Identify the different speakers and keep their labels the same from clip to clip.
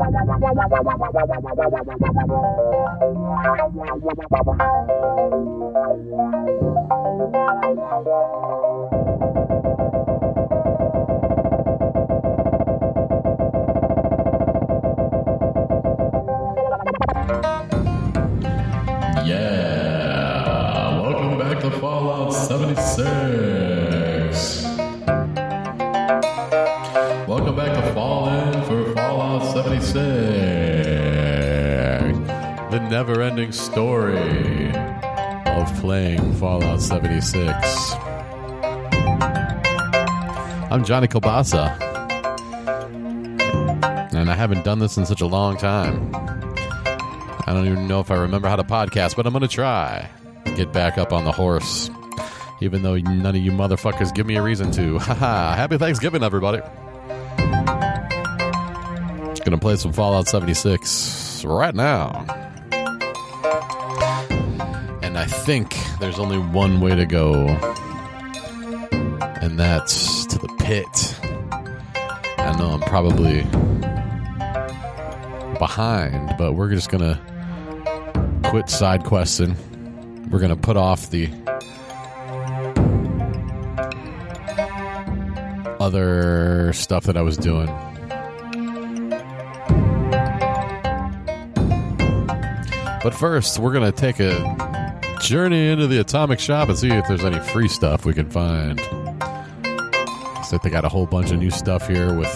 Speaker 1: Yeah, Fallout 76. The never ending story of playing Fallout 76. I'm Johnny Kobasa. And I haven't done this in such a long time. I don't even know if I remember how to podcast, but I'm going to try. Get back up on the horse. Even though none of you motherfuckers give me a reason to. Haha. Happy Thanksgiving, everybody. Gonna play some Fallout 76 right now. And I think there's only one way to go, and that's to the pit. I know I'm probably behind, but we're just gonna quit side questing. We're gonna put off the other stuff that I was doing. But first, we're gonna take a journey into the atomic shop and see if there's any free stuff we can find. So they got a whole bunch of new stuff here with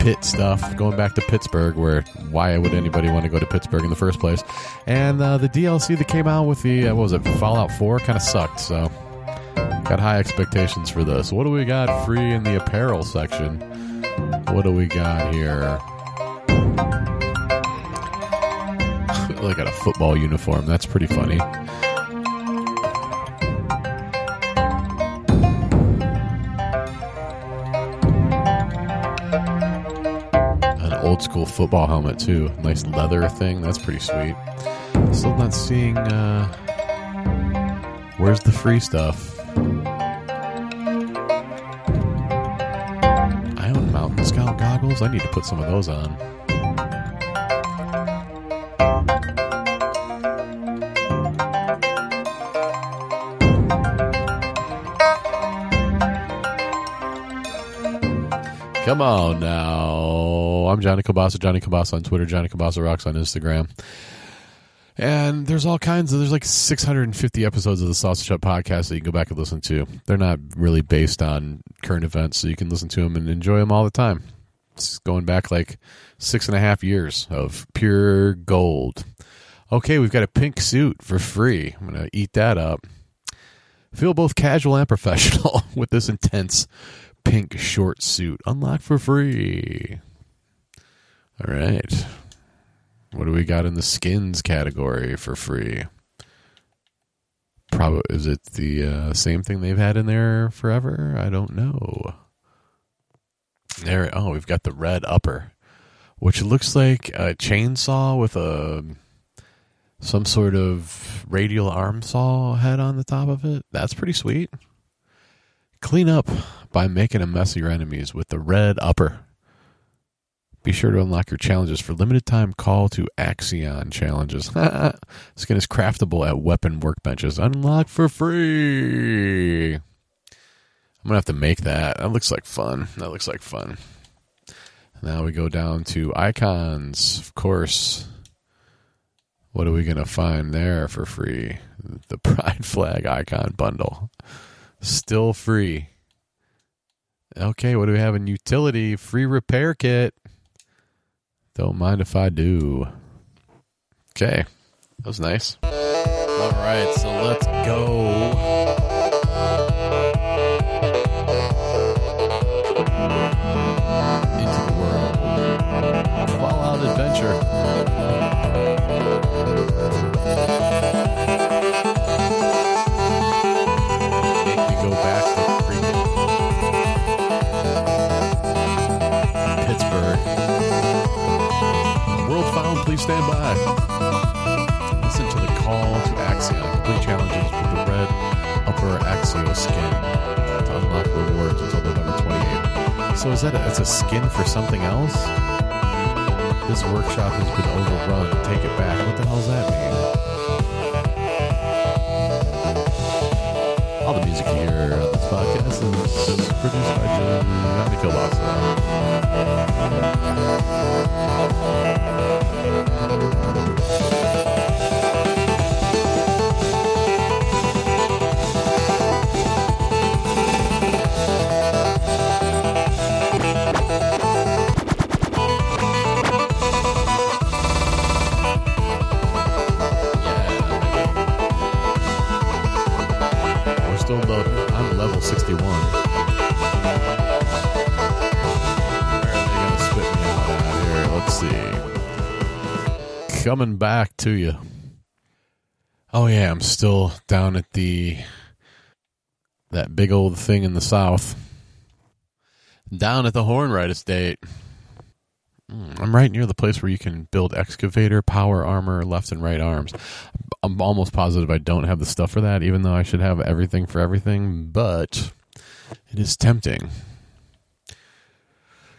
Speaker 1: pit stuff going back to Pittsburgh, where why would anybody want to go to Pittsburgh in the first place? And uh, the DLC that came out with the uh, what was it Fallout Four kind of sucked. So got high expectations for this. What do we got free in the apparel section? What do we got here? I got a football uniform. That's pretty funny. An old school football helmet too. Nice leather thing. That's pretty sweet. Still not seeing. Uh, where's the free stuff? I own Mountain Scout goggles. I need to put some of those on. Come on now. I'm Johnny Cabasa, Johnny Cabasa on Twitter, Johnny Cabasa Rocks on Instagram. And there's all kinds of, there's like 650 episodes of the Sausage Hut podcast that you can go back and listen to. They're not really based on current events, so you can listen to them and enjoy them all the time. It's going back like six and a half years of pure gold. Okay, we've got a pink suit for free. I'm going to eat that up. Feel both casual and professional with this intense pink short suit. Unlock for free. All right. What do we got in the skins category for free? Probably is it the uh, same thing they've had in there forever? I don't know. There. Oh, we've got the red upper, which looks like a chainsaw with a some sort of radial arm saw head on the top of it. That's pretty sweet. Clean up by making a mess of your enemies with the red upper. Be sure to unlock your challenges for limited time call to Axion challenges. Skin is craftable at weapon workbenches. Unlock for free. I'm going to have to make that. That looks like fun. That looks like fun. Now we go down to icons. Of course. What are we going to find there for free? The Pride Flag icon bundle. Still free. Okay, what do we have in utility? Free repair kit. Don't mind if I do. Okay, that was nice. All right, so let's go. Axion. Challenges with the red upper Axio skin to unlock rewards until November 28th. So is that a, it's a skin for something else? This workshop has been overrun. Take it back. What the hell does that mean? All the music here on this podcast is produced by Johnny Kilbasa. Coming back to you. Oh yeah, I'm still down at the that big old thing in the south. Down at the Hornwright Estate. Mm, I'm right near the place where you can build excavator, power armor, left and right arms. I'm almost positive I don't have the stuff for that, even though I should have everything for everything, but it is tempting.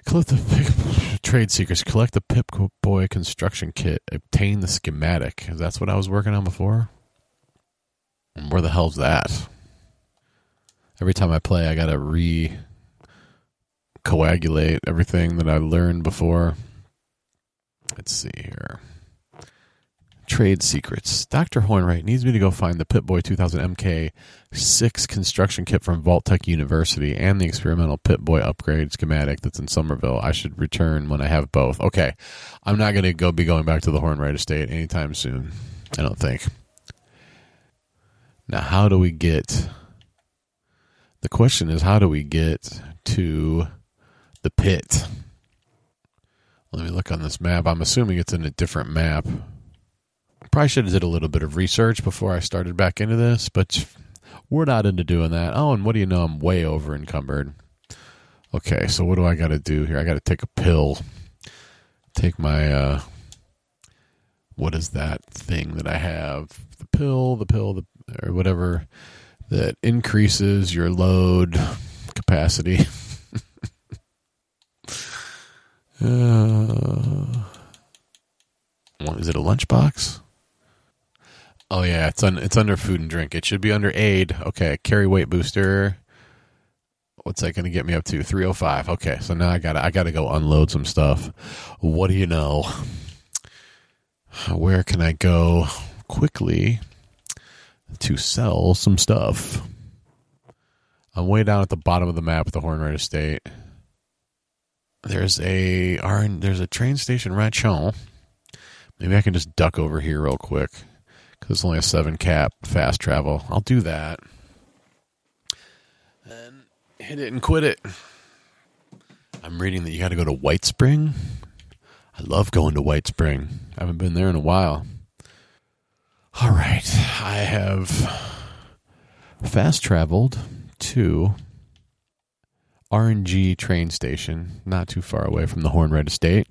Speaker 1: Collect the trade secrets. Collect the Pip Boy construction kit. Obtain the schematic. That's what I was working on before. And where the hell's that? Every time I play, I gotta re coagulate everything that I learned before. Let's see here. Trade secrets. Dr. Hornwright needs me to go find the Pip-Boy 2000 MK6 construction kit from Vault-Tec University and the experimental Pip-Boy upgrade schematic that's in Summersville. I should return when I have both. Okay. I'm not going to go be going back to the Hornwright estate anytime soon. I don't think. Now, how do we get the question is how do we get to the pit? Let me look on this map. I'm assuming it's in a different map. Probably should have did a little bit of research before I started back into this, but we're not into doing that. Oh, and what do you know? I'm way over encumbered. Okay, so what do I got to do here? I got to take a pill. Take my uh what is that thing that I have? The pill, the pill, the or whatever that increases your load capacity. uh, is it a lunchbox? Oh yeah, it's un, it's under food and drink. It should be under aid. Okay, carry weight booster. What's that going to get me up to? 305. Okay, so now I got I got to go unload some stuff. What do you know? Where can I go quickly to sell some stuff? I'm way down at the bottom of the map at the Hornwright Estate. There's a there's a train station Rachon. Maybe I can just duck over here real quick because it's only a seven cap fast travel. I'll do that. And hit it and quit it. I'm reading that you got to go to White Spring. I love going to White Spring. I haven't been there in a while. All right. I have fast traveled to RNG train station, not too far away from the Hornwright Estate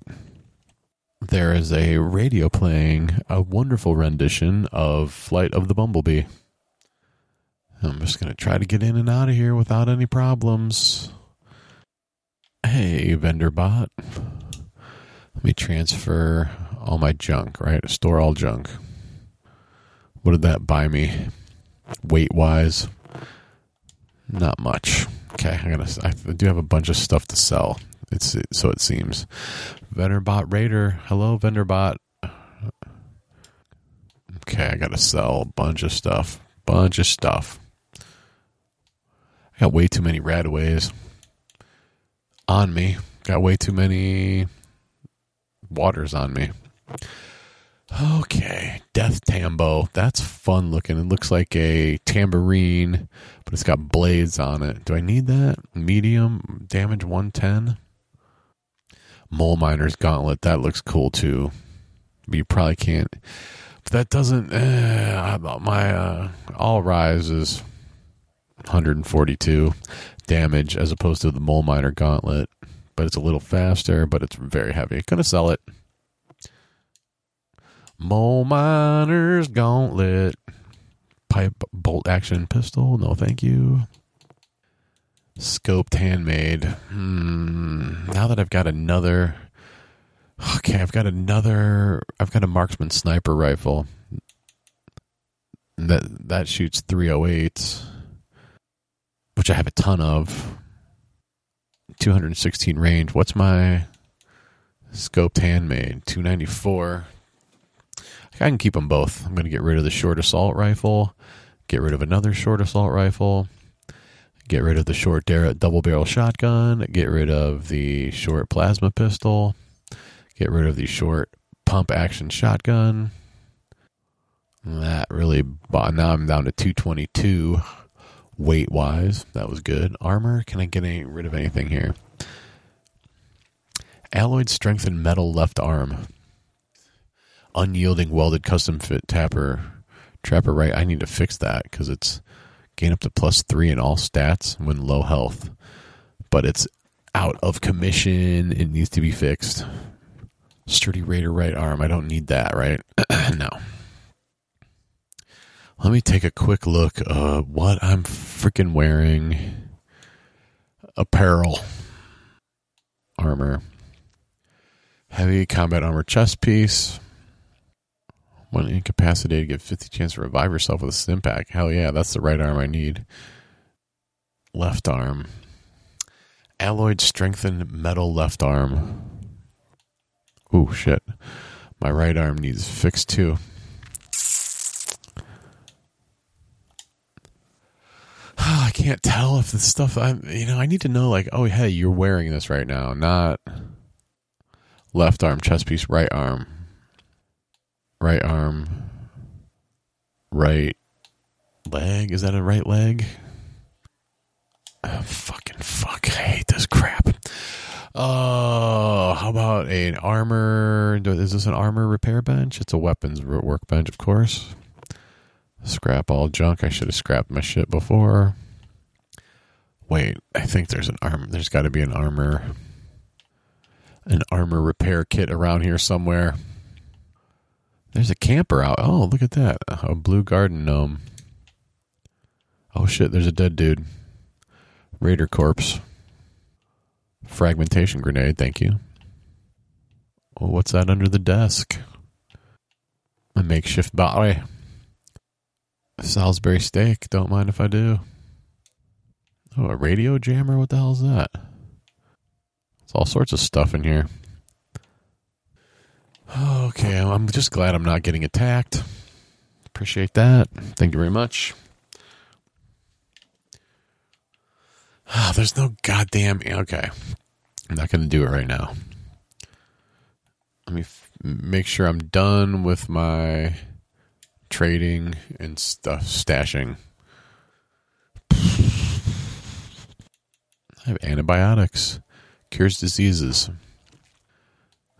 Speaker 1: there is a radio playing a wonderful rendition of Flight of the Bumblebee. I'm just going to try to get in and out of here without any problems. Hey, vendor bot. Let me transfer all my junk, right? Store all junk. What did that buy me? Weight wise? Not much. Okay, I'm gonna. I do have a bunch of stuff to sell. It's so it seems. Vendorbot Raider. Hello, Vendorbot. Okay, I gotta sell a bunch of stuff. Bunch of stuff. I got way too many radaways on me. Got way too many waters on me. Okay, Death Tambo. That's fun looking. It looks like a tambourine, but it's got blades on it. Do I need that? Medium damage 110. Mole Miner's Gauntlet. That looks cool too. But you probably can't. But that doesn't. Eh, my uh, All Rise is 142 damage as opposed to the Mole Miner Gauntlet. But it's a little faster, but it's very heavy. Gonna sell it. Mole Miner's Gauntlet. Pipe bolt action pistol. No, thank you. Scoped handmade. Hmm. Now that I've got another Okay, I've got another. I've got a marksman sniper rifle. That that shoots 308, which I have a ton of. 216 range. What's my scoped handmade? 294. I can keep them both. I'm going to get rid of the short assault rifle, get rid of another short assault rifle, get rid of the short double barrel shotgun, get rid of the short plasma pistol, get rid of the short pump action shotgun. That really. Now I'm down to 222 weight wise. That was good. Armor. Can I get any, rid of anything here? Alloyed strengthened metal left arm. Unyielding welded custom fit tapper. Trapper right. I need to fix that because it's gain up to plus three in all stats when low health. But it's out of commission. It needs to be fixed. Sturdy Raider right arm. I don't need that, right? no. Let me take a quick look uh what I'm freaking wearing. Apparel. Armor. Heavy combat armor chest piece. When incapacitated, get 50 chance to revive yourself with a stim pack. Hell yeah, that's the right arm I need. Left arm. Alloyed strengthened metal left arm. Ooh, shit. My right arm needs fixed too. I can't tell if the stuff I you know I need to know like oh hey you're wearing this right now not left arm chest piece right arm right arm right leg is that a right leg oh, fucking fuck I hate this crap oh how about an armor is this an armor repair bench it's a weapons workbench of course Scrap all junk. I should have scrapped my shit before. Wait, I think there's an arm. There's got to be an armor, an armor repair kit around here somewhere. There's a camper out. Oh, look at that. A blue garden gnome. Oh shit, there's a dead dude. Raider corpse. Fragmentation grenade, thank you. Oh, what's that under the desk? A makeshift body. Salisbury steak. Don't mind if I do. Oh, a radio jammer? What the hell is that? It's all sorts of stuff in here. Okay, I'm just glad I'm not getting attacked. Appreciate that. Thank you very much. Oh, there's no goddamn. Okay. I'm not going to do it right now. Let me f- make sure I'm done with my trading and stuff stashing. I have antibiotics, cures diseases.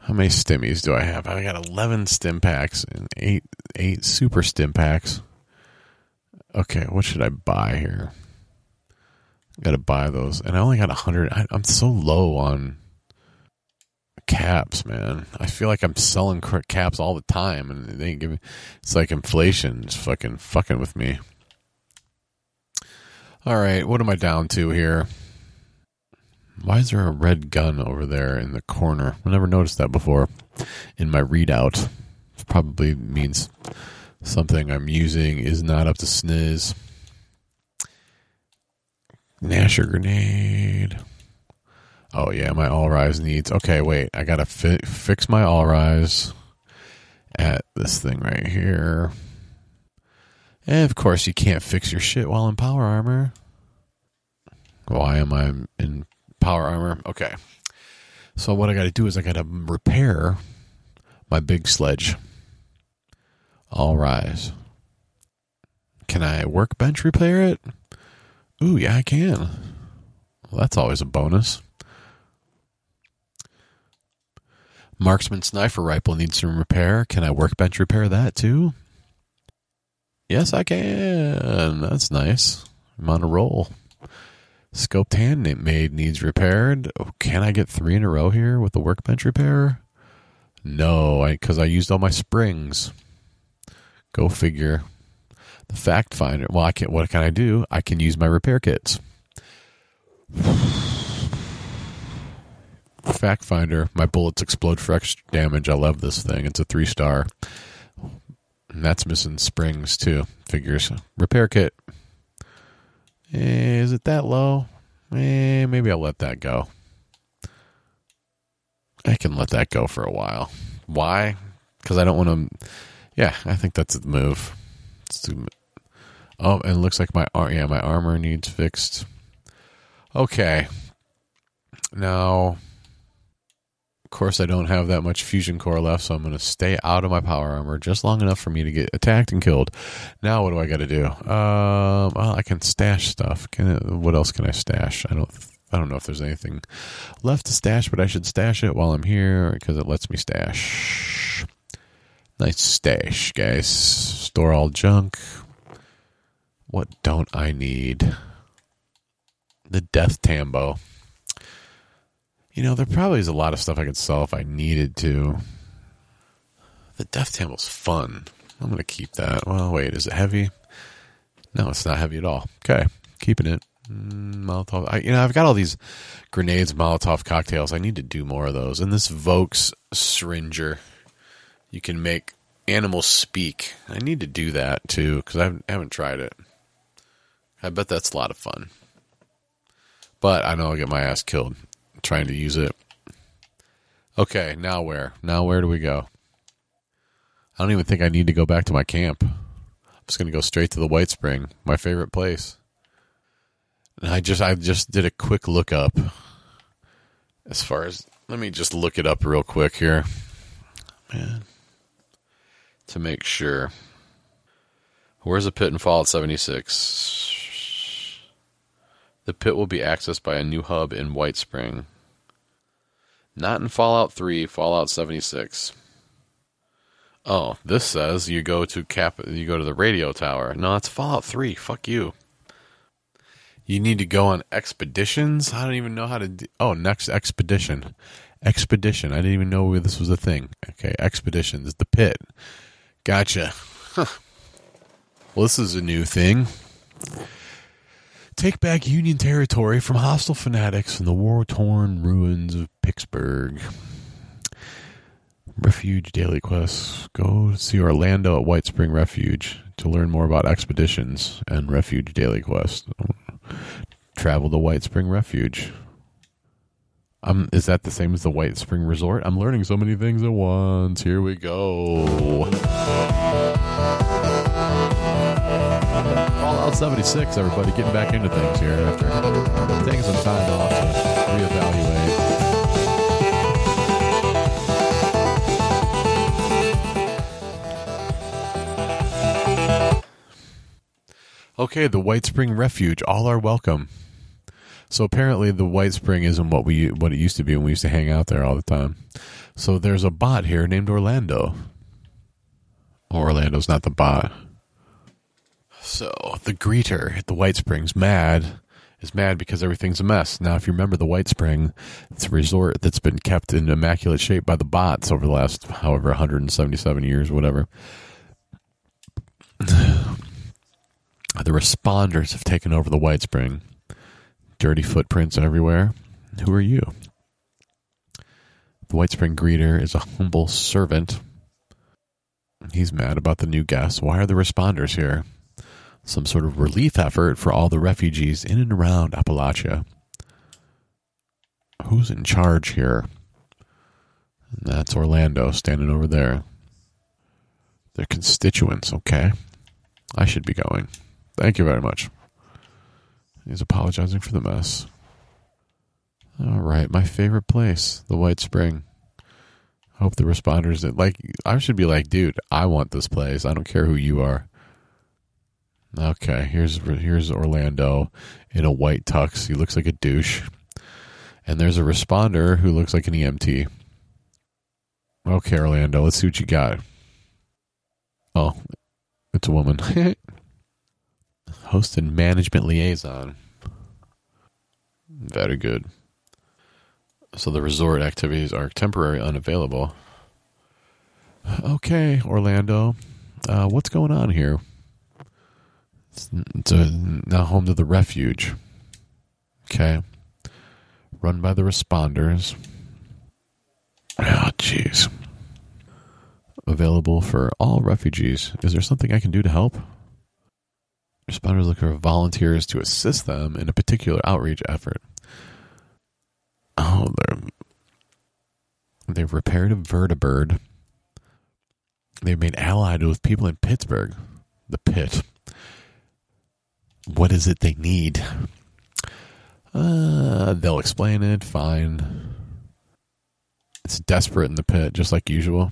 Speaker 1: How many stimmies do I have? I got eleven stim packs and eight eight super stim packs. Okay, what should I buy here? Got to buy those, and I only got a hundred. I'm so low on caps, man. I feel like I'm selling caps all the time, and they ain't giving. It's like inflation is fucking fucking with me. All right, what am I down to here? Why is there a red gun over there in the corner? I never noticed that before in my readout. It probably means something I'm using is not up to sniz. Gnasher grenade. Oh yeah, my all rise needs. Okay, wait. I gotta fi- fix my all rise at this thing right here. And of course, you can't fix your shit while in power armor. Why am I in power armor? Okay. So what I got to do is I got to repair my big sledge. All rise. Can I workbench repair it? Ooh, yeah, I can. Well, that's always a bonus. Marksman sniper rifle needs some repair. Can I workbench repair that too? Yes, I can. That's nice. I'm on a roll. Scoped handmade needs repaired. Oh, can I get three in a row here with the workbench repair? No, I because I, used all my springs. Go figure. The fact finder. Well, I can. What can I do? I can use my repair kits. Fact Finder. My bullets explode for extra damage. I love this thing. It's a three star. And that's missing springs too. Figures. Repair kit. Eh, is it that low? Eh, maybe I'll let that go. I can let that go for a while. Why? Because I don't want to. Yeah, I think that's the move. Too, oh, and it looks like my arm. yeah my armor needs fixed. Okay. Now, of course, I don't have that much fusion core left, so I'm going to stay out of my power armor just long enough for me to get attacked and killed. Now, what do I got to do? Um, well, I can stash stuff. Can it, what else can I stash? I don't. I don't know if there's anything left to stash, but I should stash it while I'm here because it lets me stash. Nice stash, guys. Store all junk. What don't I need? The Death Tambo. You know, there probably is a lot of stuff I could sell if I needed to. The Death Tambo's fun. I'm going to keep that. Well, wait, is it heavy? No, it's not heavy at all. Okay, keeping it. Mm, Molotov. I, you know, I've got all these grenades, Molotov cocktails. I need to do more of those. And this Vokes syringer, you can make animals speak. I need to do that too because I haven't tried it. I bet that's a lot of fun. But I know I'll get my ass killed trying to use it. Okay, now where? Now where do we go? I don't even think I need to go back to my camp. I'm just going to go straight to the White Spring, my favorite place. And I just I just did a quick look up as far as let me just look it up real quick here. Man. To make sure. Where's the pit and Fallout 76? The pit will be accessed by a new hub in White Spring. Not in Fallout 3, Fallout 76. Oh, this says you go to cap you go to the radio tower. No, it's Fallout 3. Fuck you. You need to go on expeditions? I don't even know how to Oh, next expedition. Expedition. I didn't even know this was a thing. Okay, expeditions, the pit. Gotcha. Huh. Well, this is a new thing. Take back Union territory from hostile fanatics in the war torn ruins of Pittsburgh. Refuge daily quests. Go see Orlando at White Spring Refuge to learn more about expeditions and Refuge daily quests. Travel to White Spring Refuge. Um, is that the same as the White Spring Resort? I'm learning so many things at once. Here we go. Fallout 76, everybody getting back into things here after taking some time off to reevaluate. Okay, the White Spring Refuge. All are welcome. So apparently, the White Spring isn't what we what it used to be when we used to hang out there all the time. So there's a bot here named Orlando. Orlando's not the bot. So the greeter at the White Springs mad is mad because everything's a mess. Now, if you remember the White Spring, it's a resort that's been kept in immaculate shape by the bots over the last however 177 years, whatever. the responders have taken over the White Spring. Dirty footprints everywhere. Who are you? The White Spring greeter is a humble servant. He's mad about the new guests. Why are the responders here? Some sort of relief effort for all the refugees in and around Appalachia. Who's in charge here? That's Orlando standing over there. Their constituents, okay. I should be going. Thank you very much. He's apologizing for the mess. All right, my favorite place, the White Spring. Hope the responders that like I should be like, dude, I want this place. I don't care who you are. Okay, here's here's Orlando in a white tux. He looks like a douche. And there's a responder who looks like an EMT. Okay, Orlando, let's see what you got. Oh, it's a woman. Host and management liaison. Very good. So the resort activities are temporary unavailable. Okay, Orlando. Uh, what's going on here? It's a, now home to the refuge. Okay. Run by the responders. Oh, jeez. Available for all refugees. Is there something I can do to help? Responders look for volunteers to assist them in a particular outreach effort. Oh, they're they've repaired a vertibird. They've made allied with people in Pittsburgh. The pit. What is it they need? Uh, they'll explain it. Fine. It's desperate in the pit, just like usual.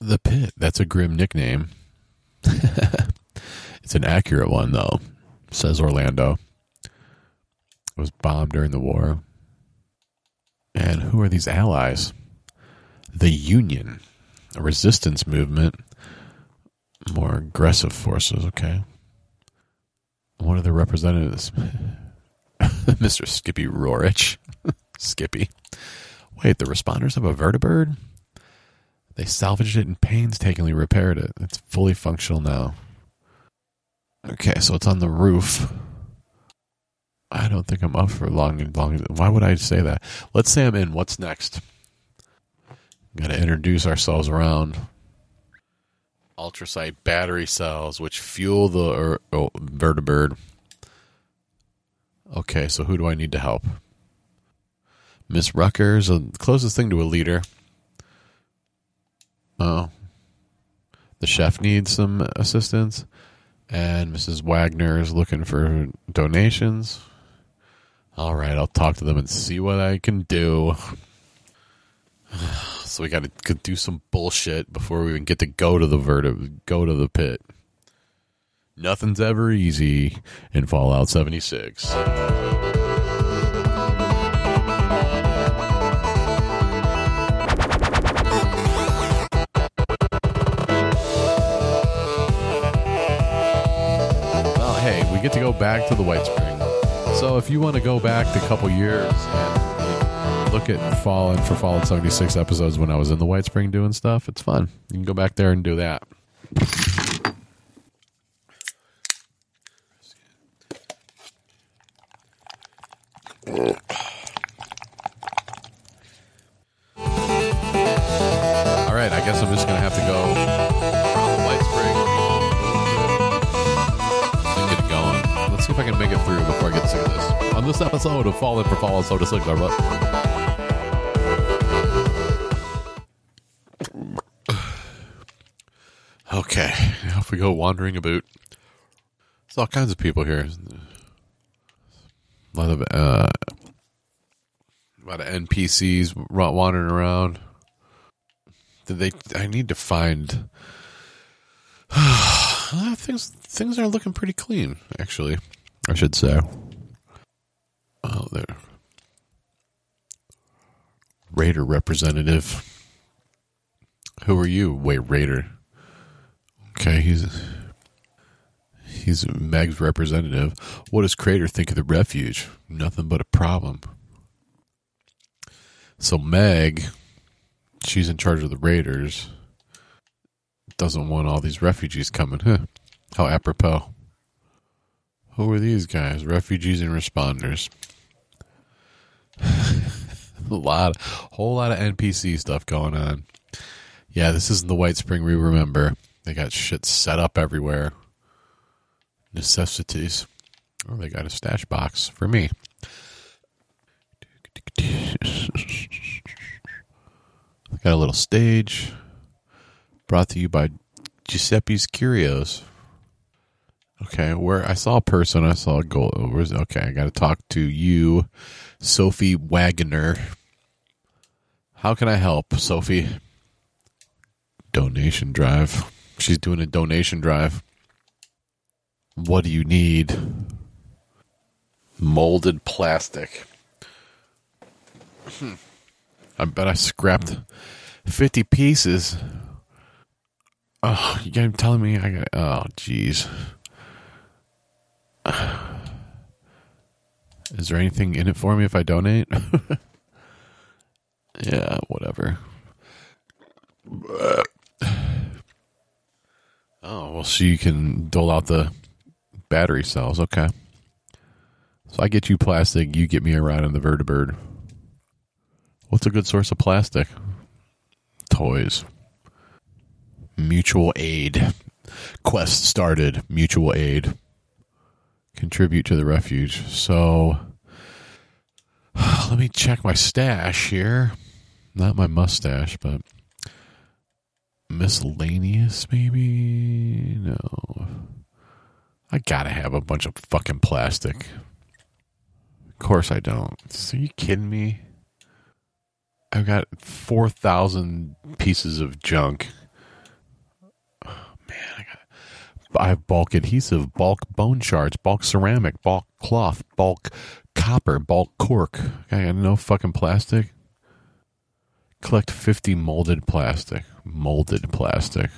Speaker 1: The pit. That's a grim nickname. it's an accurate one, though, says Orlando. It was bombed during the war. And who are these allies? The Union, a resistance movement, more aggressive forces, okay. One of the representatives, Mr. Skippy Rorich. Skippy. Wait, the responders have a vertibird? They salvaged it and painstakingly repaired it. It's fully functional now. Okay, so it's on the roof. I don't think I'm up for long long. Why would I say that? Let's say I'm in. What's next? Got to introduce ourselves around. Ultracite battery cells, which fuel the er, oh, vertibird. Okay, so who do I need to help? Miss Ruckers, the closest thing to a leader. Oh. The chef needs some assistance. And Mrs. Wagner is looking for donations. All right, I'll talk to them and see what I can do. So we got to do some bullshit before we even get to go to the verti- go to the pit. Nothing's ever easy in Fallout 76. Well, hey, we get to go back to the White Spring. So if you want to go back a couple years look at Fallen for Fallen 76 episodes when I was in the White Spring doing stuff, it's fun. You can go back there and do that. All right, I guess I'm just gonna have to go around the White Spring and get it going. Let's see if I can make it through before I get sick of this. On this episode of Fallen for Fallen Soda Six, we go wandering about, there's all kinds of people here. A lot of uh, a lot of NPCs wandering around. Did they? I need to find uh, things. Things are looking pretty clean, actually. I should say. Oh, there. Raider representative. Who are you? Wait, Raider. Okay, he's he's Meg's representative. What does Crater think of the refuge? Nothing but a problem. So Meg, she's in charge of the Raiders. Doesn't want all these refugees coming. Huh. How apropos. Who are these guys? Refugees and responders. a lot, whole lot of NPC stuff going on. Yeah, this isn't the White Spring we remember. They got shit set up everywhere. Necessities. Oh, they got a stash box for me. Got a little stage. Brought to you by Giuseppe's Curios. Okay, where I saw a person, I saw a goal. Where's okay? I got to talk to you, Sophie Wagner. How can I help, Sophie? Donation drive. She's doing a donation drive. What do you need? Molded plastic. Hmm. I bet I scrapped 50 pieces. Oh, you guys telling me I got. Oh, jeez. Is there anything in it for me if I donate? yeah, whatever. Oh, well, so you can dole out the battery cells. Okay. So I get you plastic, you get me a ride on the vertibird. What's a good source of plastic? Toys. Mutual aid. Quest started. Mutual aid. Contribute to the refuge. So let me check my stash here. Not my mustache, but miscellaneous, maybe? No. I gotta have a bunch of fucking plastic. Of course I don't. Are you kidding me? I've got 4,000 pieces of junk. Oh, man, I got. I have bulk adhesive, bulk bone shards, bulk ceramic, bulk cloth, bulk copper, bulk cork. I got no fucking plastic. Collect 50 molded plastic. Molded plastic.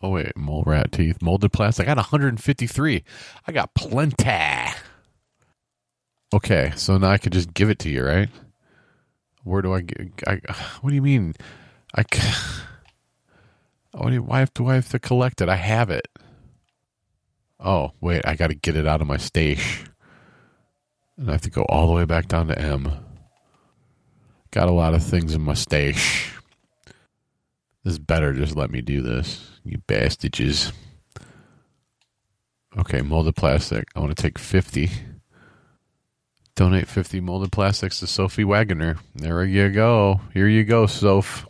Speaker 1: Oh, wait. Mole rat teeth. Molded plastic. I got 153. I got plenty. Okay. So now I could just give it to you, right? Where do I get? I, what do you mean? I. What why do I have to collect it? I have it. Oh, wait. I got to get it out of my stash. And I have to go all the way back down to M. Got a lot of things in my stash. This is better just let me do this, you bastages. Okay, molded plastic. I want to take 50. Donate 50 molded plastics to Sophie Wagoner. There you go. Here you go, Soph.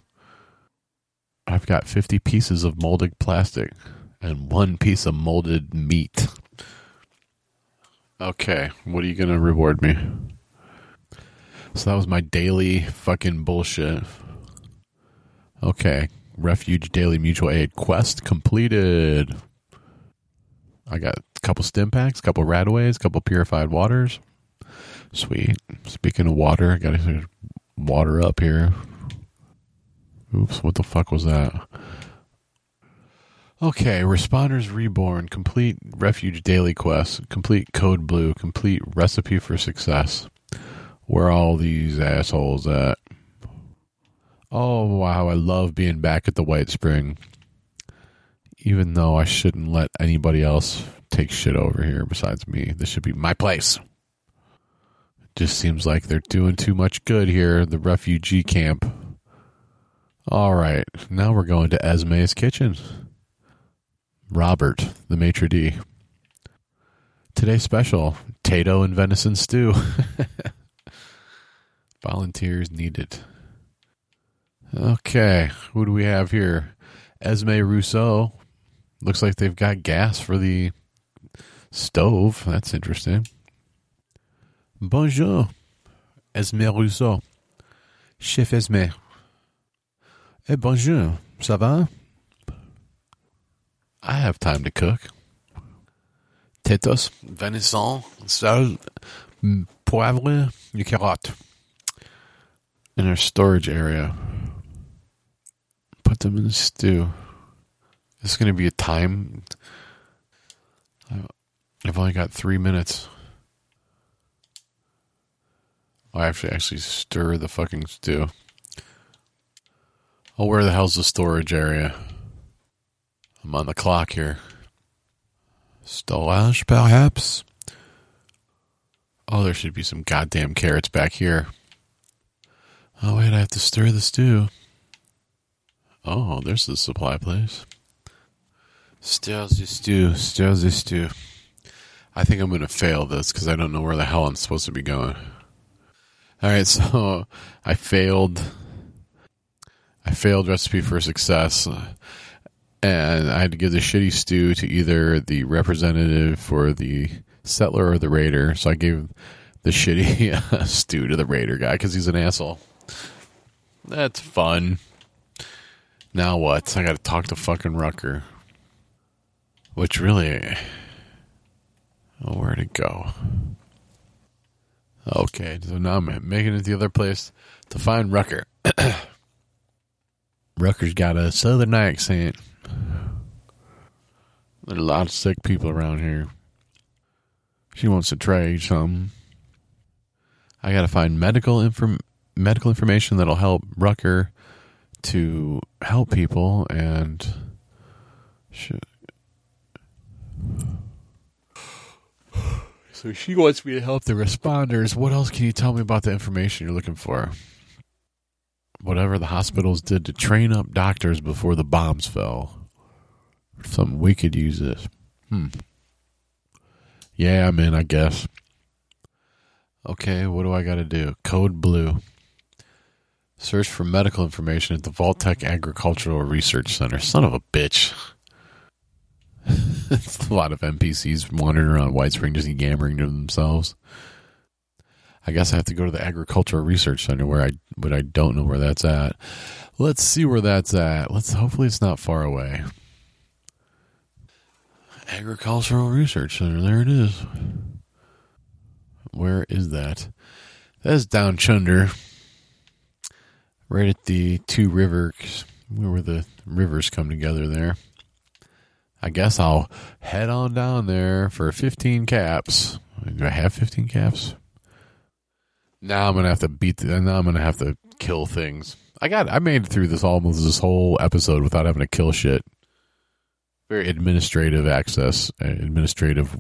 Speaker 1: I've got 50 pieces of molded plastic and one piece of molded meat. Okay, what are you going to reward me? So that was my daily fucking bullshit. Okay. Refuge Daily Mutual Aid quest completed. I got a couple stim packs, a couple radaways, a couple purified waters. Sweet. Speaking of water, I got to water up here. Oops, what the fuck was that? Okay, Responders Reborn, complete Refuge Daily Quest, complete Code Blue, complete Recipe for Success. Where all these assholes at? Oh, wow, I love being back at the White Spring. Even though I shouldn't let anybody else take shit over here besides me. This should be my place. It Just seems like they're doing too much good here, the refugee camp. All right, now we're going to Esme's kitchen. Robert, the maitre d'. Today's special, Tato and venison stew. Volunteers needed. Okay, who do we have here? Esme Rousseau. Looks like they've got gas for the stove. That's interesting. Bonjour, Esme Rousseau. Chef Esme. Eh, bonjour. Ça va? I have time to cook. Tetos, venison, sel, poivre, et carotte. In our storage area. Put them in the stew. This is going to be a time. I've only got three minutes. Oh, I have to actually stir the fucking stew. Oh, where the hell's the storage area? I'm on the clock here. Storage, perhaps? Oh, there should be some goddamn carrots back here. Oh, wait, I have to stir the stew. Oh, there's the supply place. The stew, the stew. I think I'm going to fail this because I don't know where the hell I'm supposed to be going. All right, so I failed. I failed recipe for success, and I had to give the shitty stew to either the representative for the settler or the raider. So I gave the shitty stew to the raider guy because he's an asshole. That's fun. Now what? I got to talk to fucking Rucker. Which really. Oh, where'd it go? Okay, so now I'm making it the other place to find Rucker. Rucker's got a southern accent. There's a lot of sick people around here. She wants to trade something. I got to find medical inform medical information that'll help Rucker to help people and So she wants me to help the responders. What else can you tell me about the information you're looking for? Whatever the hospitals did to train up doctors before the bombs fell. Something we could use this. Hmm. Yeah, I'm in, I guess. Okay, what do I got to do? Code blue. Search for medical information at the Vault-Tec Agricultural Research Center. Son of a bitch. it's a lot of NPCs wandering around White Spring just yammering to themselves. I guess I have to go to the Agricultural Research Center where I but I don't know where that's at. Let's see where that's at. Let's hopefully it's not far away. Agricultural Research Center, there it is. Where is that? That's down Chunder. Right at the two rivers where the rivers come together there. I guess I'll head on down there for 15 caps. Do I have 15 caps? Now I'm gonna have to beat. The, now I'm gonna have to kill things. I got. I made it through this almost this whole episode without having to kill shit. Very administrative access, uh, administrative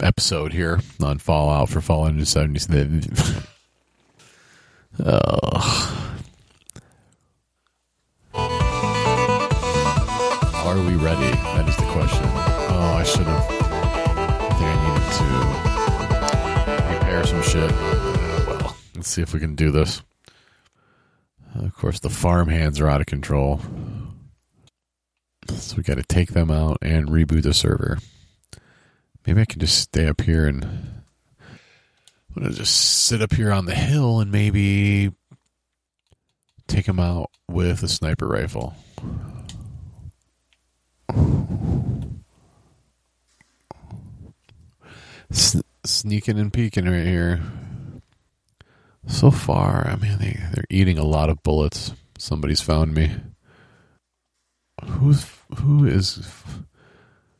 Speaker 1: episode here on Fallout for Fallout 70. oh. Are we ready? That is the question. Oh, I should have. I think I needed to repair some shit. Well, let's see if we can do this. Of course, the farm hands are out of control. So we got to take them out and reboot the server. Maybe I can just stay up here and I'm gonna just sit up here on the hill and maybe take them out with a sniper rifle. sneaking and peeking right here. So far, I mean, they, they're eating a lot of bullets. Somebody's found me. Who's who is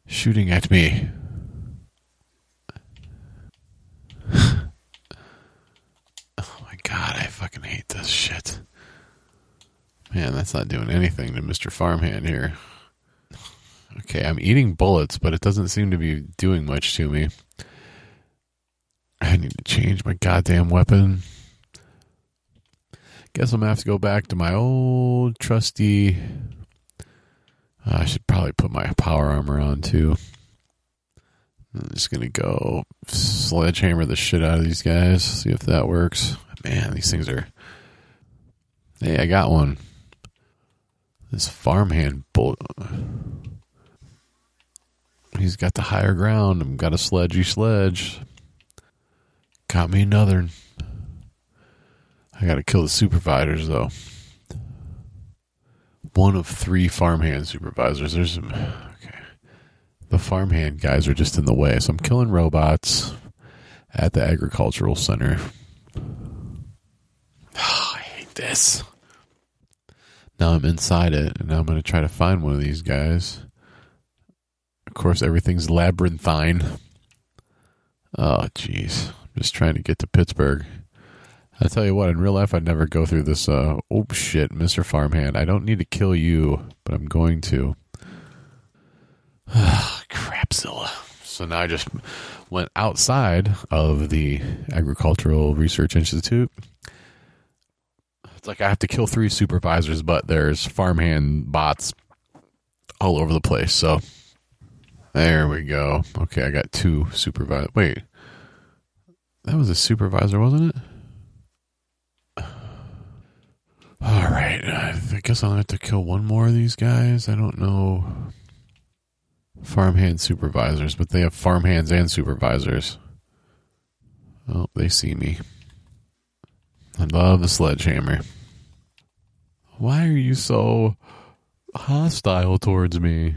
Speaker 1: shooting at me? god, I fucking hate this shit. Man, that's not doing anything to Mr. Farmhand here. Okay, I'm eating bullets, but it doesn't seem to be doing much to me. I need to change my goddamn weapon. Guess I'm gonna have to go back to my old trusty. Uh, I should probably put my power armor on too. I'm just gonna go sledgehammer the shit out of these guys. See if that works. Man, these things are. Hey, I got one. This farmhand bull. He's got the higher ground. I've got a sledgy sledge. Got me another. I got to kill the supervisors though. One of three farmhand supervisors. There's okay. The farmhand guys are just in the way, so I'm killing robots at the agricultural center. Oh, I hate this. Now I'm inside it, and I'm going to try to find one of these guys. Of course, everything's labyrinthine. Oh, jeez. I'm just trying to get to Pittsburgh. I tell you what, in real life, I'd never go through this. Uh, oh shit, Mr. Farmhand. I don't need to kill you, but I'm going to. Crapzilla. So now I just went outside of the Agricultural Research Institute. It's like I have to kill three supervisors, but there's farmhand bots all over the place. So there we go. Okay, I got two supervisors. Wait, that was a supervisor, wasn't it? All right, I guess I'll have to kill one more of these guys. I don't know farmhand supervisors, but they have farmhands and supervisors. Oh, they see me. I love the sledgehammer. Why are you so hostile towards me?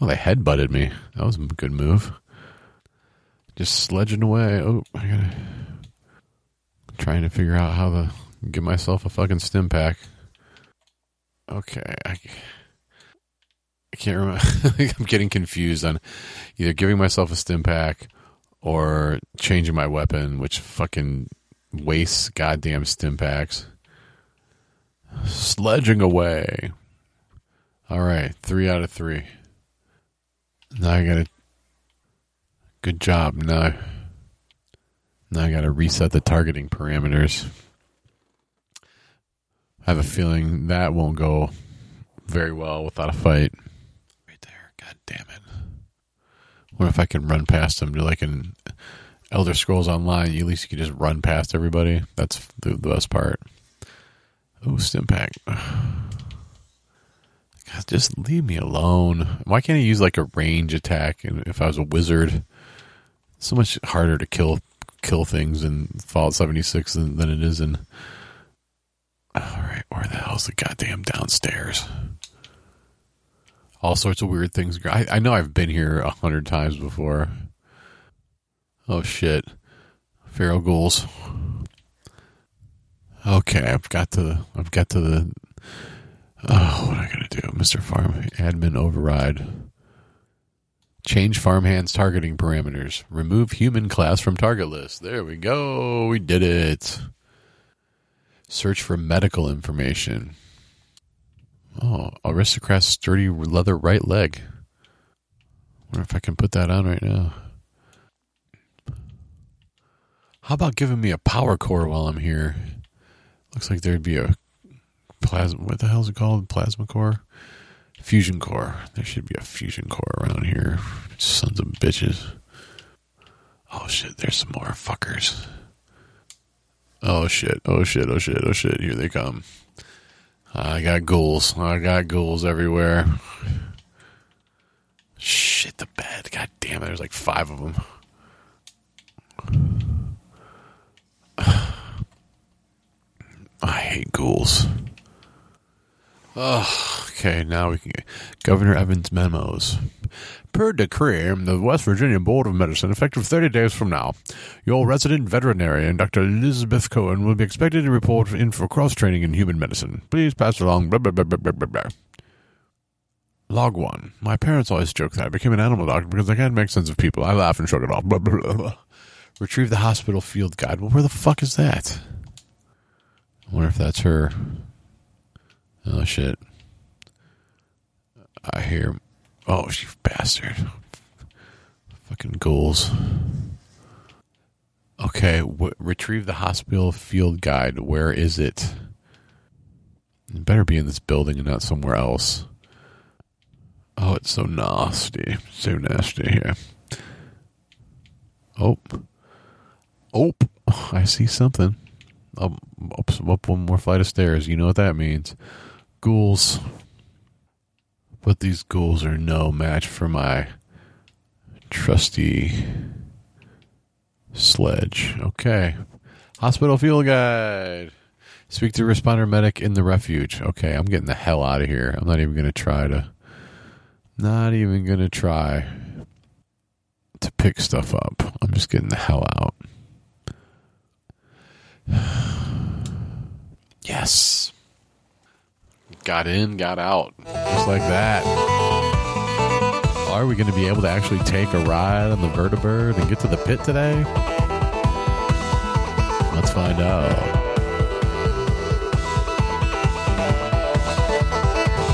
Speaker 1: Oh, they headbutted me. That was a good move. Just sledging away. Oh, I gotta trying to figure out how to give myself a fucking stim pack. Okay, I, I can't remember. I'm getting confused on either giving myself a stim pack or changing my weapon, which fucking wastes goddamn stim packs. Sledging away. All right, three out of three. Now I gotta Good job. Now, now I got to reset the targeting parameters. I have a feeling that won't go very well without a fight. Right there. God damn it. What if I can run past them? Do like in Elder Scrolls Online, at least you can just run past everybody. That's the, the best part. Oh, Stimpak. God, just leave me alone. Why can't I use like a range attack? And if I was a wizard, so much harder to kill kill things in Fallout 76 than, than it is in. All right, where the hell's the goddamn downstairs? All sorts of weird things. I, I know I've been here a hundred times before. Oh shit, feral ghouls. Okay, I've got to. I've got to the. Oh, what am I gonna do, Mister Farm Admin override? Change farmhands targeting parameters. Remove human class from target list. There we go. We did it. Search for medical information. Oh, aristocrat's sturdy leather right leg. Wonder if I can put that on right now. How about giving me a power core while I'm here? Looks like there'd be a plasma. What the hell is it called? Plasma core? Fusion core. There should be a fusion core around here. Sons of bitches. Oh shit, there's some more fuckers. Oh shit, oh shit, oh shit, oh shit, here they come. I got ghouls. I got ghouls everywhere. Shit, the bed. God damn it, there's like five of them. I hate ghouls. Okay, now we can get Governor Evans' memos. Per decree, the West Virginia Board of Medicine, effective 30 days from now, your resident veterinarian, Dr. Elizabeth Cohen, will be expected to report in for cross training in human medicine. Please pass along. Blah, blah, blah, blah, blah, blah. Log 1. My parents always joke that I became an animal doctor because I can't make sense of people. I laugh and shrug it off. Blah, blah, blah, blah. Retrieve the hospital field guide. Well, where the fuck is that? I wonder if that's her. Oh, shit. I hear. Oh, you bastard. Fucking ghouls. Okay, w- retrieve the hospital field guide. Where is it? It better be in this building and not somewhere else. Oh, it's so nasty. So nasty here. Oh. Oh, I see something. Up, up, up one more flight of stairs. You know what that means. Ghouls. But these ghouls are no match for my trusty sledge. Okay. Hospital field guide. Speak to responder medic in the refuge. Okay, I'm getting the hell out of here. I'm not even going to try to. Not even going to try to pick stuff up. I'm just getting the hell out. yes. Got in, got out. Just like that. Are we going to be able to actually take a ride on the vertibird and get to the pit today? Let's find out.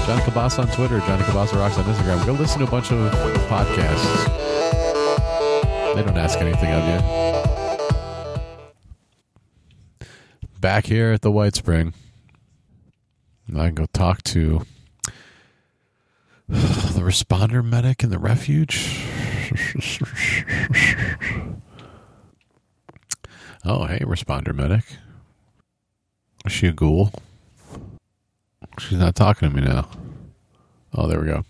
Speaker 1: Johnny Kobasa on Twitter, Johnny Kobasa Rocks on Instagram. Go listen to a bunch of podcasts. They don't ask anything of you. Back here at the White Spring. I can go talk to the responder medic in the refuge. oh, hey, responder medic. Is she a ghoul? She's not talking to me now. Oh, there we go.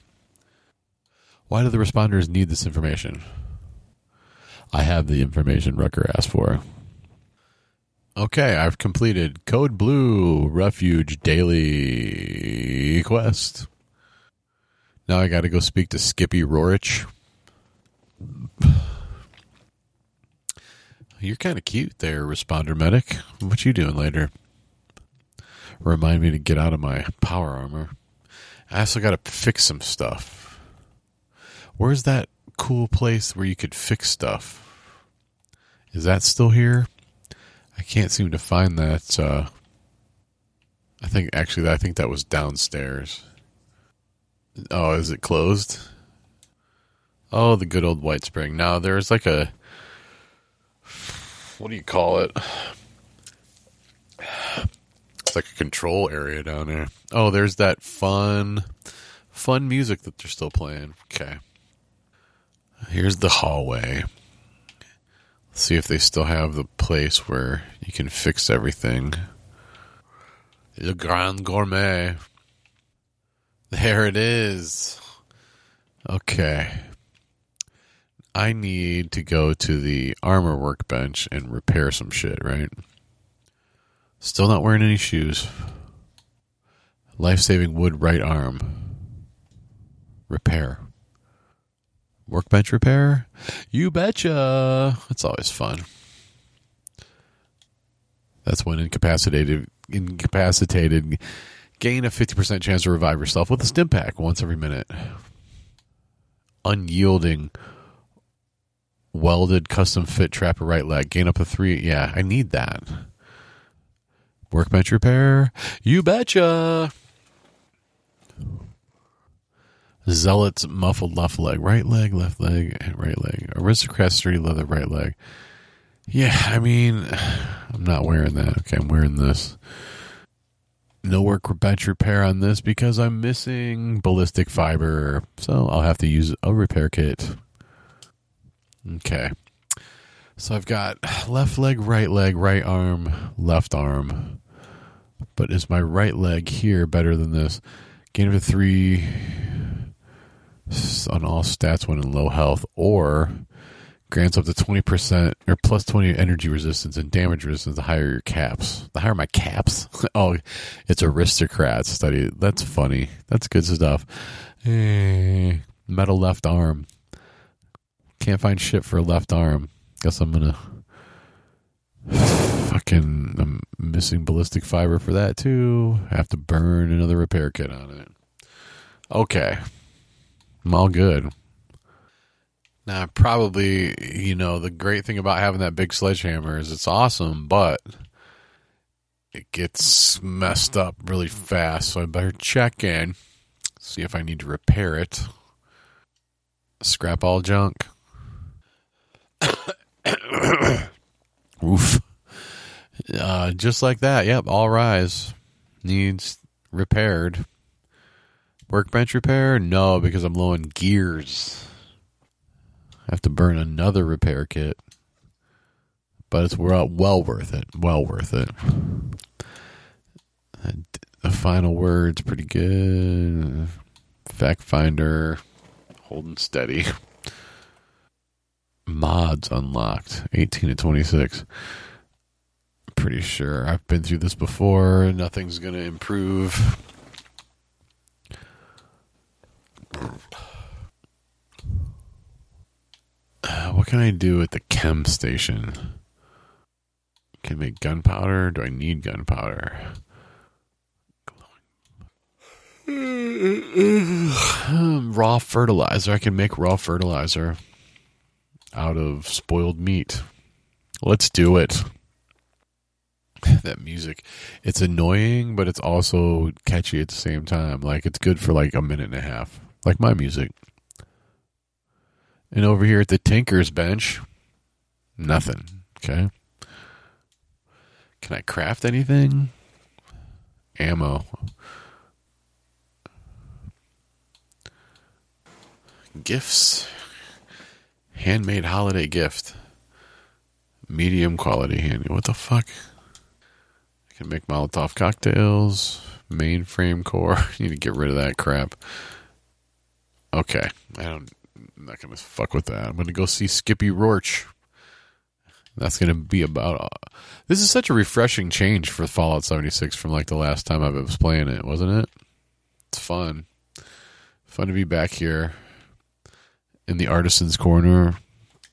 Speaker 1: Why do the responders need this information? I have the information Rucker asked for. Okay, I've completed Code Blue Refuge Daily Quest. Now I got to go speak to Skippy Roarke. You're kind of cute there, responder medic. What you doing later? Remind me to get out of my power armor. I also got to fix some stuff. Where's that cool place where you could fix stuff? Is that still here? I can't seem to find that. Uh, I think actually, I think that was downstairs. Oh, is it closed? Oh, the good old White Spring. Now there's like a what do you call it? It's like a control area down there. Oh, there's that fun fun music that they're still playing. Okay. Here's the hallway. See if they still have the place where you can fix everything. Le Grand Gourmet. There it is. Okay. I need to go to the armor workbench and repair some shit, right? Still not wearing any shoes. Life saving wood right arm. Repair. Workbench repair? You betcha. That's always fun. That's when incapacitated incapacitated gain a 50% chance to revive yourself with a stim pack once every minute. Unyielding welded custom fit trapper right leg. Gain up to three. Yeah, I need that. Workbench repair. You betcha. Zealot's muffled left leg, right leg, left leg, and right leg. Aristocrat's sturdy leather right leg. Yeah, I mean, I'm not wearing that. Okay, I'm wearing this. No workbench repair on this because I'm missing ballistic fiber, so I'll have to use a repair kit. Okay. So I've got left leg, right leg, right arm, left arm. But is my right leg here better than this? Gain of a three on all stats when in low health, or grants up to 20% or plus 20 energy resistance and damage resistance the higher your caps. The higher my caps? oh, it's aristocrat study. That's funny. That's good stuff. Eh, metal left arm. Can't find shit for a left arm. Guess I'm gonna fucking I'm missing ballistic fiber for that too. have to burn another repair kit on it. Okay. I'm all good. Now, probably, you know, the great thing about having that big sledgehammer is it's awesome, but it gets messed up really fast. So I better check in, see if I need to repair it. Scrap all junk. Oof. Uh, just like that. Yep. All rise needs repaired. Workbench repair? No, because I'm low on gears. I have to burn another repair kit. But it's well, worth it. Well worth it. And the final word's pretty good. Fact finder. Holding steady. Mods unlocked. 18 to 26. Pretty sure. I've been through this before. Nothing's going to improve. Uh, what can I do at the chem station? Can I make gunpowder? Do I need gunpowder? raw fertilizer. I can make raw fertilizer out of spoiled meat. Let's do it. that music. It's annoying, but it's also catchy at the same time. Like it's good for like a minute and a half. Like my music. And over here at the Tinker's bench, nothing. Okay. Can I craft anything? Ammo. Gifts. Handmade holiday gift. Medium quality hand. What the fuck? I can make Molotov cocktails. Mainframe core. Need to get rid of that crap. Okay. I don't I'm not gonna fuck with that. I'm gonna go see Skippy Roarke. That's gonna be about. Uh, this is such a refreshing change for Fallout 76 from like the last time I was playing it, wasn't it? It's fun, fun to be back here in the artisan's corner.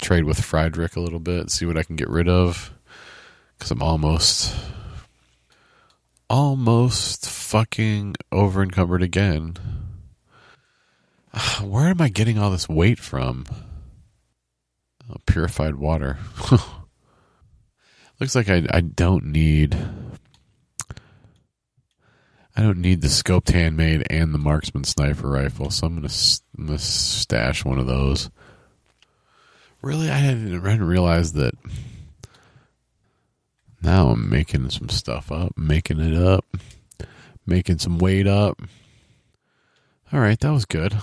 Speaker 1: Trade with Friedrich a little bit, see what I can get rid of, because I'm almost, almost fucking over encumbered again. Where am I getting all this weight from? Oh, purified water. Looks like I I don't need I don't need the scoped handmade and the marksman sniper rifle, so I'm gonna, I'm gonna stash one of those. Really, I hadn't, I hadn't realized that. Now I'm making some stuff up, making it up, making some weight up. All right, that was good.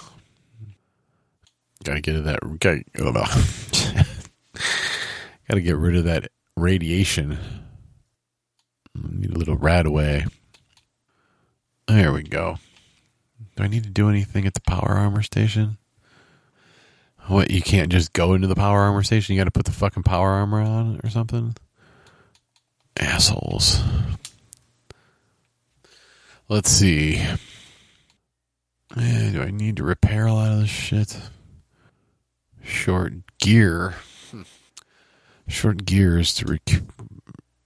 Speaker 1: Gotta get that. Gotta, gotta get rid of that radiation. Need a little RadAway. There we go. Do I need to do anything at the power armor station? What, you can't just go into the power armor station? You gotta put the fucking power armor on or something? Assholes. Let's see. Eh, do I need to repair a lot of this shit? Short gear. Short gears to re-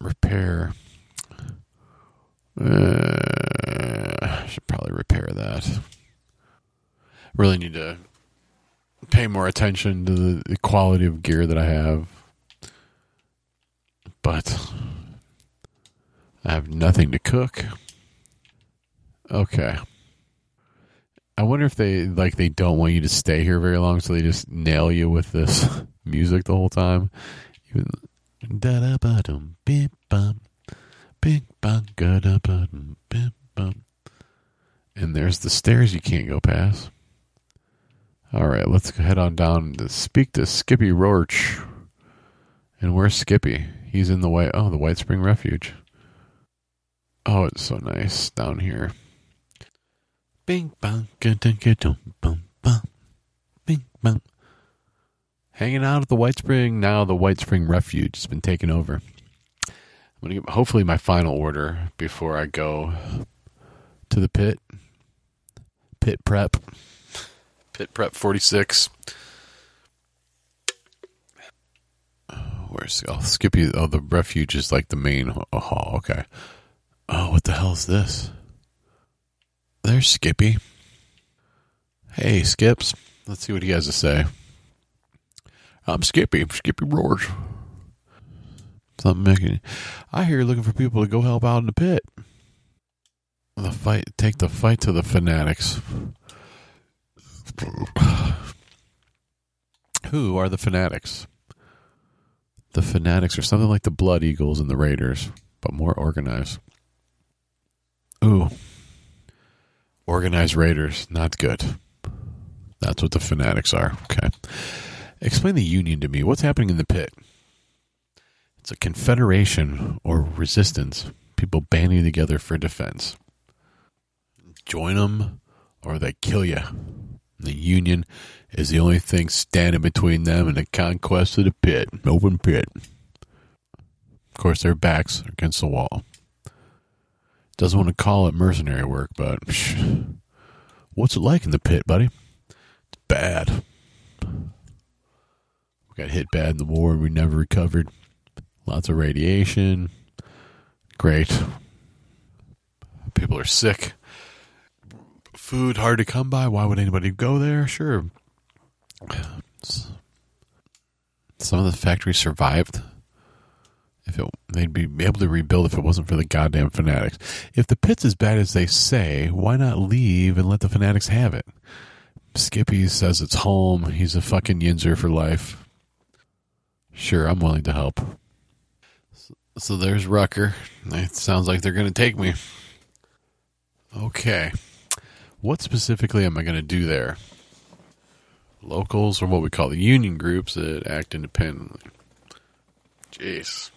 Speaker 1: repair. Uh, should probably repair that. Really need to pay more attention to the, the quality of gear that I have. But I have nothing to cook. Okay. I wonder if they like they don't want you to stay here very long, so they just nail you with this music the whole time. Da da ba dum bim bum bang ga da ba dum bim bum. And there's the stairs you can't go past. All right, let's head on down to speak to Skippy Roarke. And where's Skippy? He's in the way. Oh, the White Spring Refuge. Oh, it's so nice down here. Bing dum bum bum. Bing bang. Hanging out at the White Spring. Now the White Spring Refuge has been taken over. I'm gonna get hopefully my final order before I go to the pit. Pit prep. Pit prep 46. Where's I'll skip you. Oh, the refuge is like the main hall. Okay. Oh, what the hell is this? There's Skippy. Hey, Skips. Let's see what he has to say. I'm Skippy. Skippy roars. Something making. I hear you're looking for people to go help out in the pit. The fight. Take the fight to the fanatics. Who are the fanatics? The fanatics are something like the Blood Eagles and the Raiders, but more organized. Ooh. Organized Raiders, not good. That's what the fanatics are. Okay. Explain the Union to me. What's happening in the pit? It's a confederation or resistance, people banding together for defense. Join them or they kill you. The Union is the only thing standing between them and the conquest of the pit, open pit. Of course, their backs are against the wall. Doesn't want to call it mercenary work, but psh, what's it like in the pit, buddy? It's bad. We got hit bad in the war and we never recovered. Lots of radiation. Great. People are sick. Food hard to come by. Why would anybody go there? Sure. Some of the factories survived. If it, they'd be able to rebuild if it wasn't for the goddamn fanatics. If the pit's as bad as they say, why not leave and let the fanatics have it? Skippy says it's home. He's a fucking yinzer for life. Sure, I'm willing to help. So, so there's Rucker. It sounds like they're going to take me. Okay. What specifically am I going to do there? Locals, or what we call the union groups that act independently. Jeez.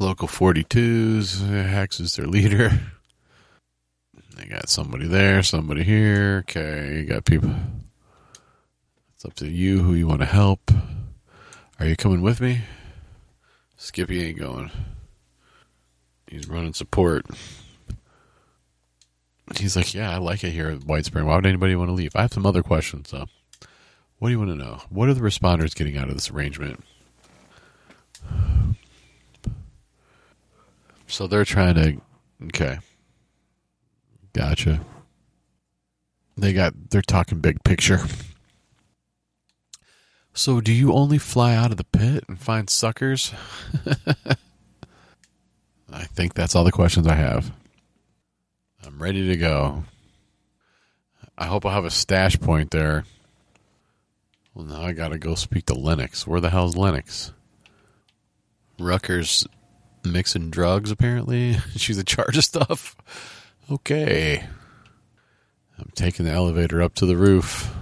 Speaker 1: Local 42s, Hex is their leader. They got somebody there, somebody here. Okay, you got people. It's up to you who you want to help. Are you coming with me? Skippy ain't going. He's running support. He's like, yeah, I like it here at White Spring. Why would anybody want to leave? I have some other questions, though. What do you want to know? What are the responders getting out of this arrangement? So they're trying to. Okay. Gotcha. They got. They're talking big picture. So, do you only fly out of the pit and find suckers? I think that's all the questions I have. I'm ready to go. I hope I'll have a stash point there. Well, now I gotta go speak to Lennox. Where the hell's Lennox? Rucker's mixing drugs, apparently. She's in charge of stuff. Okay. I'm taking the elevator up to the roof.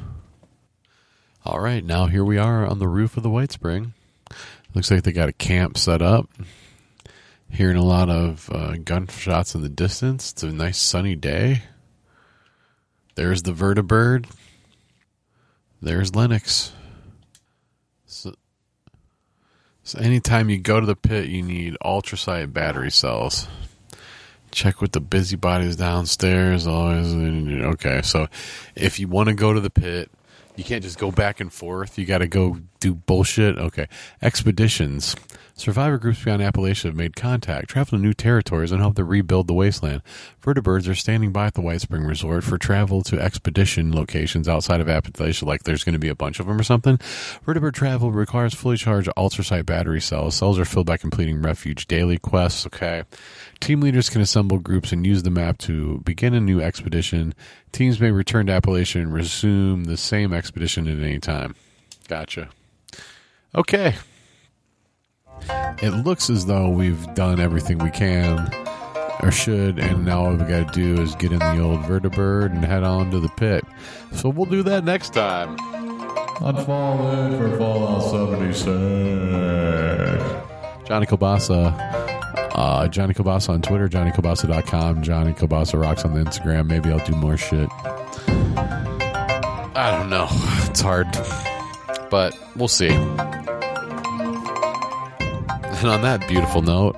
Speaker 1: All right, now here we are on the roof of the White Spring. Looks like they got a camp set up. Hearing a lot of uh, gunshots in the distance. It's a nice sunny day. There's the vertibird. There's Lennox. So, so anytime you go to the pit, you need ultracite battery cells. Check with the busybodies downstairs. Always okay. So if you want to go to the pit, you can't just go back and forth. You got to go do bullshit. Okay. Expeditions. Survivor groups beyond Appalachia have made contact, traveled to new territories, and helped to rebuild the wasteland. Vertibirds are standing by at the White Spring Resort for travel to expedition locations outside of Appalachia, like there's going to be a bunch of them or something. Vertibird travel requires fully charged ultracite battery cells. Cells are filled by completing refuge daily quests. Okay. Team leaders can assemble groups and use the map to begin a new expedition. Teams may return to Appalachia and resume the same expedition at any time. Gotcha. Okay. It looks as though we've done everything we can or should, and now all we got to do is get in the old vertibird and head on to the pit. So we'll do that next time. On Fallen for Fallout 76. Johnny Kobasa. Uh, Johnny Kobasa on Twitter, JohnnyKobasa.com, Johnny Kobasa Rocks on the Instagram. Maybe I'll do more shit. I don't know. It's hard. But we'll see. And on that beautiful note,